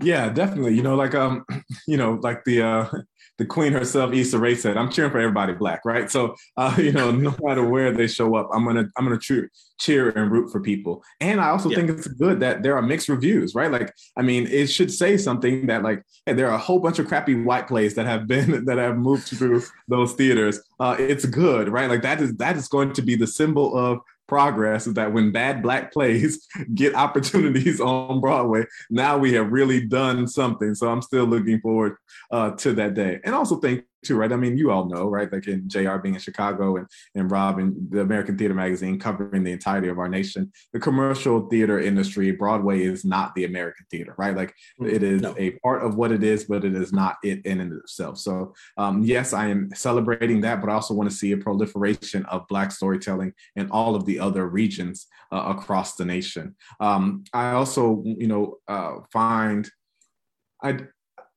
Yeah, definitely. You know, like um, you know, like the uh the queen herself, Issa Rae said, I'm cheering for everybody black, right? So uh, you know, no matter where they show up, I'm gonna I'm gonna cheer cheer and root for people. And I also yeah. think it's good that there are mixed reviews, right? Like, I mean, it should say something that like, hey, there are a whole bunch of crappy white plays that have been that have moved through those theaters. Uh, it's good, right? Like that is that is going to be the symbol of progress is that when bad black plays get opportunities on Broadway, now we have really done something. So I'm still looking forward uh, to that day. And also think too, right? I mean, you all know, right? Like in JR being in Chicago and, and Rob in the American Theater Magazine covering the entirety of our nation. The commercial theater industry, Broadway is not the American theater, right? Like mm, it is no. a part of what it is, but it is not it in and of itself. So um, yes, I am celebrating that, but I also want to see a proliferation of Black storytelling in all of the other regions uh, across the nation. Um, I also, you know, uh, find I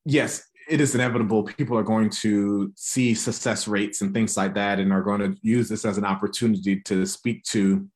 yes, it is inevitable people are going to see success rates and things like that and are going to use this as an opportunity to speak to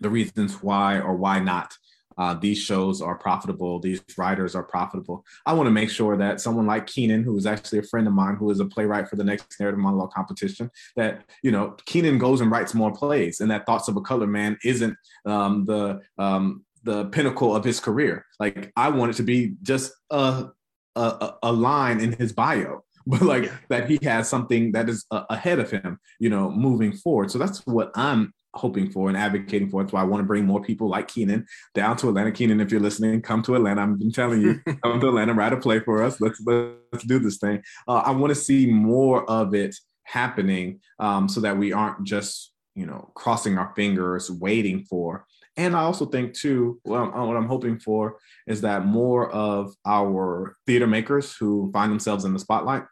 the reasons why or why not uh, these shows are profitable these writers are profitable. I want to make sure that someone like keenan who is actually a friend of mine who is a playwright for the next narrative monologue competition that you know keenan goes and writes more plays and that thoughts of a color man isn't um, the um, the pinnacle of his career. Like i want it to be just a a, a line in his bio but like yeah. that he has something that is uh, ahead of him you know moving forward. So that's what i'm hoping for and advocating for. That's why i want to bring more people like keenan down to atlanta. Keenan if you're listening come to atlanta. I'm telling you come to atlanta write a play for us. Let's let's do this thing. Uh, i want to see more of it happening um, so that we aren't just you know crossing our fingers waiting for and I also think too, well, what I'm hoping for is that more of our theater makers who find themselves in the spotlight,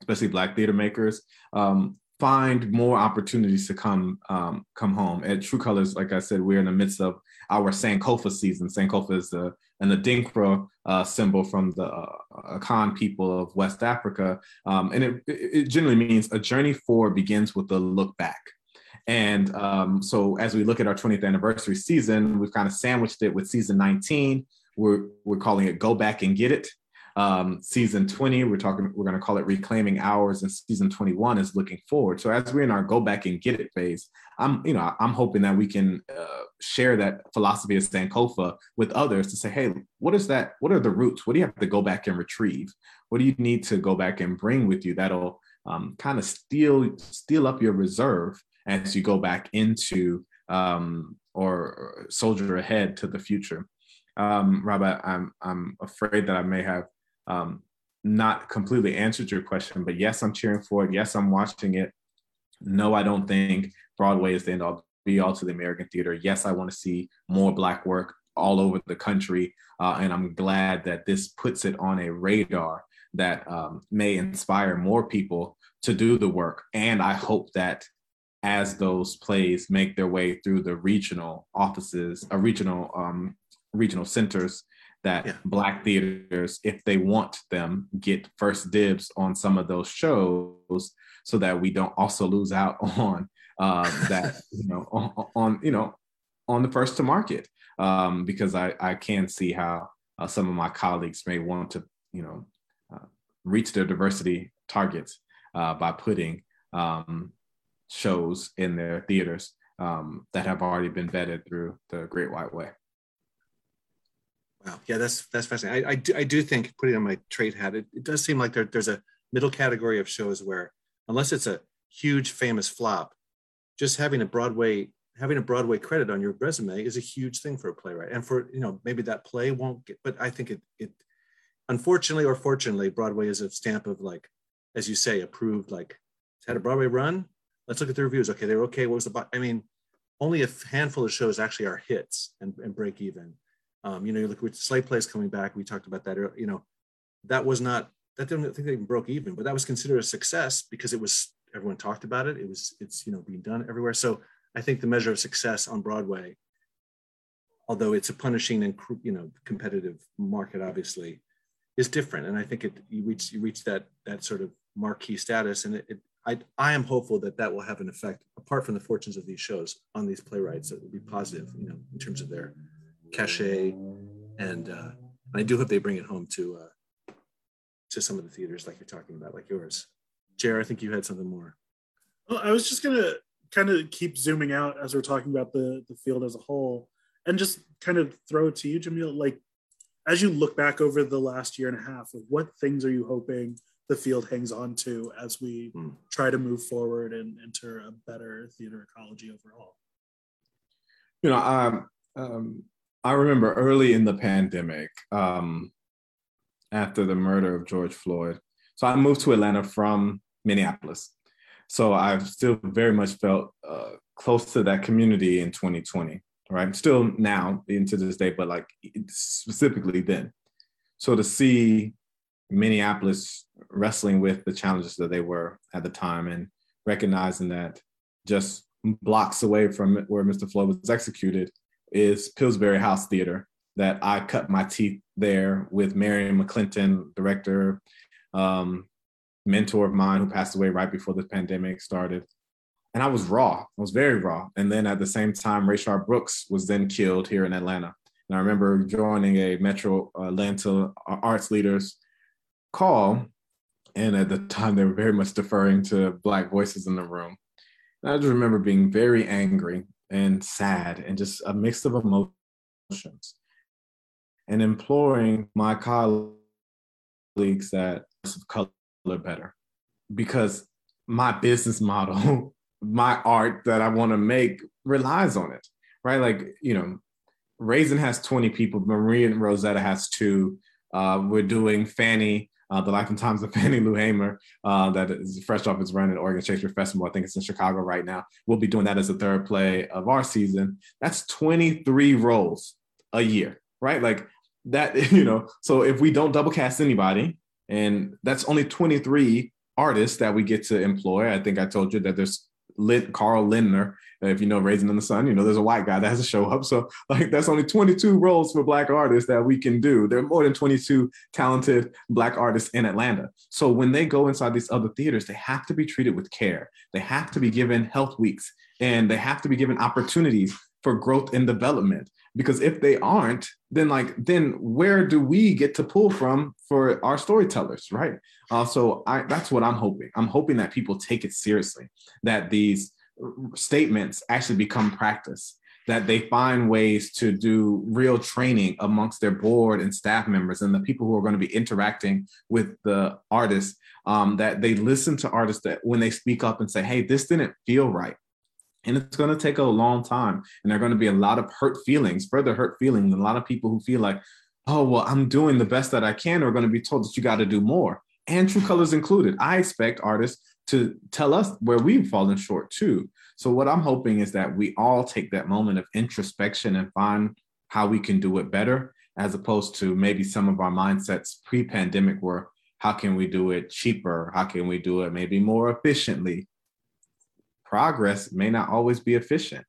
especially Black theater makers, um, find more opportunities to come um, come home. At True Colors, like I said, we're in the midst of our Sankofa season. Sankofa is the and the Adinkra uh, symbol from the uh, Akan people of West Africa, um, and it, it generally means a journey forward begins with a look back. And um, so as we look at our 20th anniversary season, we've kind of sandwiched it with season 19. We're, we're calling it Go Back and Get It. Um, season 20, we're talking, we're going to call it reclaiming hours, and season 21 is looking forward. So as we're in our go back and get it phase, I'm, you know, I'm hoping that we can uh, share that philosophy of Sankofa with others to say, hey, what is that? What are the roots? What do you have to go back and retrieve? What do you need to go back and bring with you that'll um, kind of steal steal up your reserve as you go back into um, or soldier ahead to the future? Um, Robert, I'm I'm afraid that I may have um, not completely answered your question, but yes, I'm cheering for it. Yes, I'm watching it. No, I don't think Broadway is the end all be all to the American theater. Yes, I want to see more Black work all over the country. Uh, and I'm glad that this puts it on a radar that um, may inspire more people to do the work. And I hope that as those plays make their way through the regional offices, uh, regional um, regional centers, that yeah. black theaters, if they want them, get first dibs on some of those shows, so that we don't also lose out on um, that you know on, on, you know on the first to market um, because I I can see how uh, some of my colleagues may want to you know uh, reach their diversity targets uh, by putting um, shows in their theaters um, that have already been vetted through the Great White Way. Wow, yeah, that's that's fascinating. I, I do, I do think putting on my trade hat, it, it does seem like there, there's a middle category of shows where unless it's a huge famous flop, just having a Broadway having a Broadway credit on your resume is a huge thing for a playwright. And for you know maybe that play won't get, but I think it it unfortunately or fortunately Broadway is a stamp of like as you say approved like it's had a Broadway run. Let's look at the reviews. Okay, they were okay. What was the I mean, only a handful of shows actually are hits and, and break even. Um, you know, you look with Slave Plays coming back. We talked about that. You know, that was not that didn't think they even broke even, but that was considered a success because it was everyone talked about it. It was it's you know being done everywhere. So I think the measure of success on Broadway, although it's a punishing and you know competitive market, obviously, is different. And I think it you reach you reach that that sort of marquee status, and it, it I I am hopeful that that will have an effect apart from the fortunes of these shows on these playwrights. It will be positive, you know, in terms of their cachet, and uh, I do hope they bring it home to uh, to some of the theaters like you're talking about, like yours. Jer, I think you had something more. Well, I was just gonna kind of keep zooming out as we're talking about the the field as a whole, and just kind of throw it to you, Jamil. Like, as you look back over the last year and a half, what things are you hoping the field hangs on to as we hmm. try to move forward and enter a better theater ecology overall? You know, um, um, I remember early in the pandemic, um, after the murder of George Floyd. So I moved to Atlanta from Minneapolis. So I've still very much felt uh, close to that community in 2020, right? Still now into this day, but like specifically then. So to see Minneapolis wrestling with the challenges that they were at the time and recognizing that just blocks away from where Mr. Floyd was executed is Pillsbury House Theater. That I cut my teeth there with Marion McClinton, director, um, mentor of mine who passed away right before the pandemic started. And I was raw. I was very raw. And then at the same time, Rayshard Brooks was then killed here in Atlanta. And I remember joining a Metro Atlanta arts leaders call. And at the time, they were very much deferring to Black voices in the room. And I just remember being very angry and sad and just a mix of emotions and imploring my colleagues that color better because my business model, my art that I want to make relies on it, right? Like, you know, Raisin has 20 people, Marie and Rosetta has two. Uh, we're doing Fannie, uh, The Life and Times of Fannie Lou Hamer, uh, that is fresh off its run at Oregon Shakespeare Festival. I think it's in Chicago right now. We'll be doing that as a third play of our season. That's 23 roles a year, right? Like that, you know, so if we don't double cast anybody, and that's only 23 artists that we get to employ. I think I told you that there's Lit Karl Lindner. If you know Raisin in the Sun, you know there's a white guy that has to show up. So like that's only 22 roles for black artists that we can do. There are more than 22 talented black artists in Atlanta. So when they go inside these other theaters, they have to be treated with care. They have to be given health weeks and they have to be given opportunities for growth and development. Because if they aren't then like then where do we get to pull from for our storytellers right? Uh, so I, that's what i'm hoping. I'm hoping that people take it seriously that these statements actually become practice that they find ways to do real training amongst their board and staff members and the people who are going to be interacting with the artists um, that they listen to artists that when they speak up and say hey this didn't feel right and it's going to take a long time and there are going to be a lot of hurt feelings further hurt feelings and a lot of people who feel like oh well i'm doing the best that i can are going to be told that you got to do more. And true colors included. I expect artists to tell us where we've fallen short too. So what i'm hoping is that we all take that moment of introspection and find how we can do it better as opposed to maybe some of our mindsets pre-pandemic were how can we do it cheaper? How can we do it maybe more efficiently progress may not always be efficient.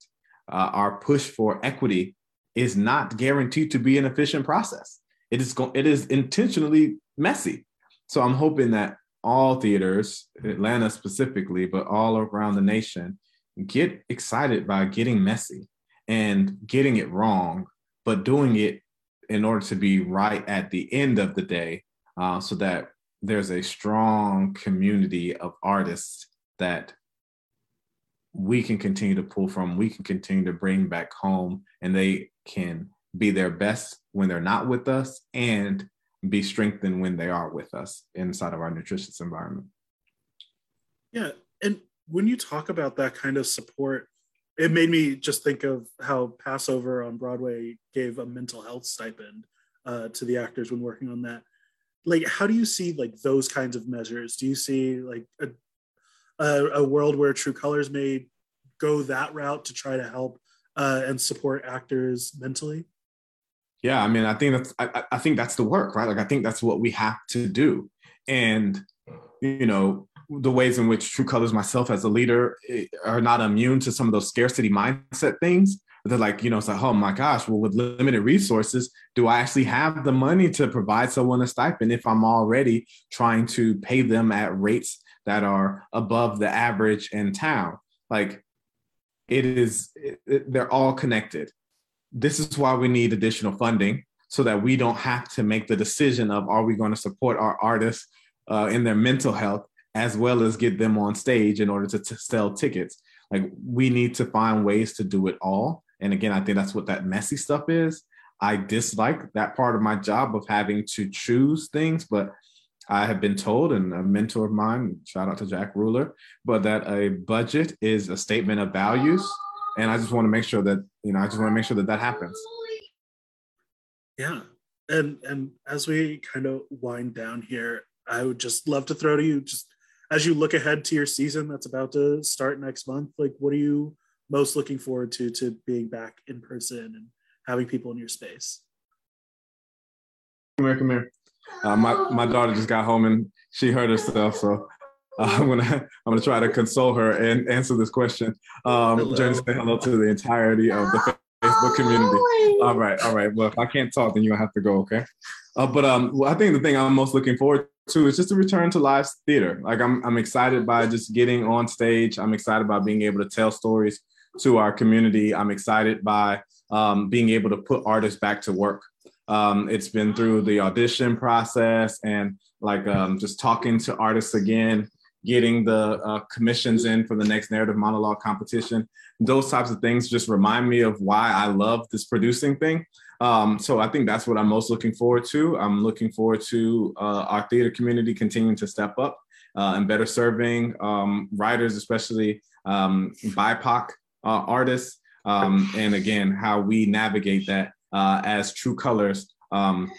Uh, our push for equity is not guaranteed to be an efficient process. It is go- it is intentionally messy. So I'm hoping that all theaters, Atlanta specifically, but all around the nation, get excited by getting messy and getting it wrong, but doing it in order to be right at the end of the day, uh, so that there's a strong community of artists that we can continue to pull from, we can continue to bring back home, and they can be their best when they're not with us and be strengthened when they are with us inside of our nutritious environment. Yeah. And when you talk about that kind of support, it made me just think of how Pass Over on Broadway gave a mental health stipend uh, to the actors when working on that. Like, how do you see like those kinds of measures? Do you see like a a, a world where True Colors may go that route to try to help uh, and support actors mentally? Yeah, I mean, I think that's I, I think that's the work, right? Like, I think that's what we have to do, and you know, the ways in which True Colors, myself as a leader, eh, are not immune to some of those scarcity mindset things. They're like, you know, it's like, oh my gosh, well, with limited resources, do I actually have the money to provide someone a stipend if I'm already trying to pay them at rates that are above the average in town. Like it is, it, they're all connected. This is why we need additional funding so that we don't have to make the decision of are we going to support our artists uh, in their mental health as well as get them on stage in order to t- sell tickets. Like we need to find ways to do it all. And again, I think that's what that messy stuff is. I dislike that part of my job of having to choose things, but I have been told, and a mentor of mine, shout out to Jack Reuler, but that a budget is a statement of values. And I just want to make sure that, you know, I just want to make sure that that happens. Yeah. And, and as we kind of wind down here, I would just love to throw to you just as you look ahead to your season that's about to start next month, like what are you most looking forward to to being back in person and having people in your space? Come here, come here. Uh, my my daughter just got home and she hurt herself, so uh, I'm gonna I'm gonna try to console her and answer this question. Um, Jenny, say hello to the entirety of the Facebook community. All right, all right. Well, if I can't talk, then you have to go. Okay. Uh, but um, well, I think the thing I'm most looking forward to is just a return to live theater. Like I'm I'm excited by just getting on stage. I'm excited by being able to tell stories to our community. I'm excited by um, being able to put artists back to work. Um, it's been through the audition process and like um, just talking to artists again, getting the uh, commissions in for the next narrative monologue competition. Those types of things just remind me of why I love this producing thing. Um, so I think that's what I'm most looking forward to. I'm looking forward to uh, our theater community continuing to step up uh, and better serving um, writers, especially um, BIPOC uh, artists. Um, and again, how we navigate that uh, as true colors. Um,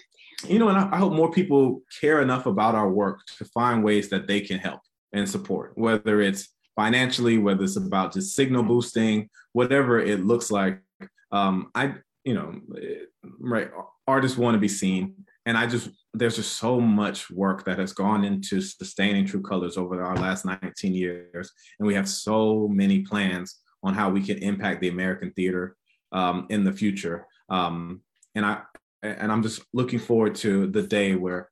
you know, and I, I hope more people care enough about our work to find ways that they can help and support, whether it's financially, whether it's about just signal boosting, whatever it looks like. Um, I, you know, right, artists want to be seen. And I just, there's just so much work that has gone into sustaining True Colors over our last 19 years. And we have so many plans on how we can impact the American theater um, in the future. Um, and I and I'm just looking forward to the day where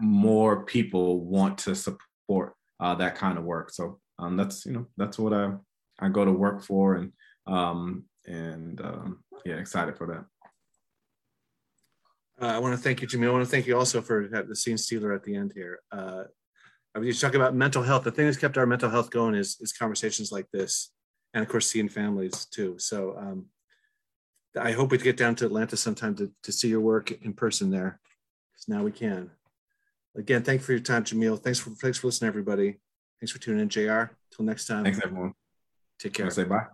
more people want to support uh, that kind of work. So um, that's you know that's what I I go to work for, and um, and um, yeah, excited for that. Uh, I want to thank you, Jimmy. I want to thank you also for the scene stealer at the end here. Uh, I mean, you talk about mental health. The thing that's kept our mental health going is, is conversations like this, and of course, seeing families too. So um, I hope we get down to Atlanta sometime to, to see your work in person there, because now we can. Again, thank you for your time, Jamil. Thanks for thanks for listening, everybody. Thanks for tuning in, Jr. Till next time. Thanks, everyone. Take care. Say. Bye.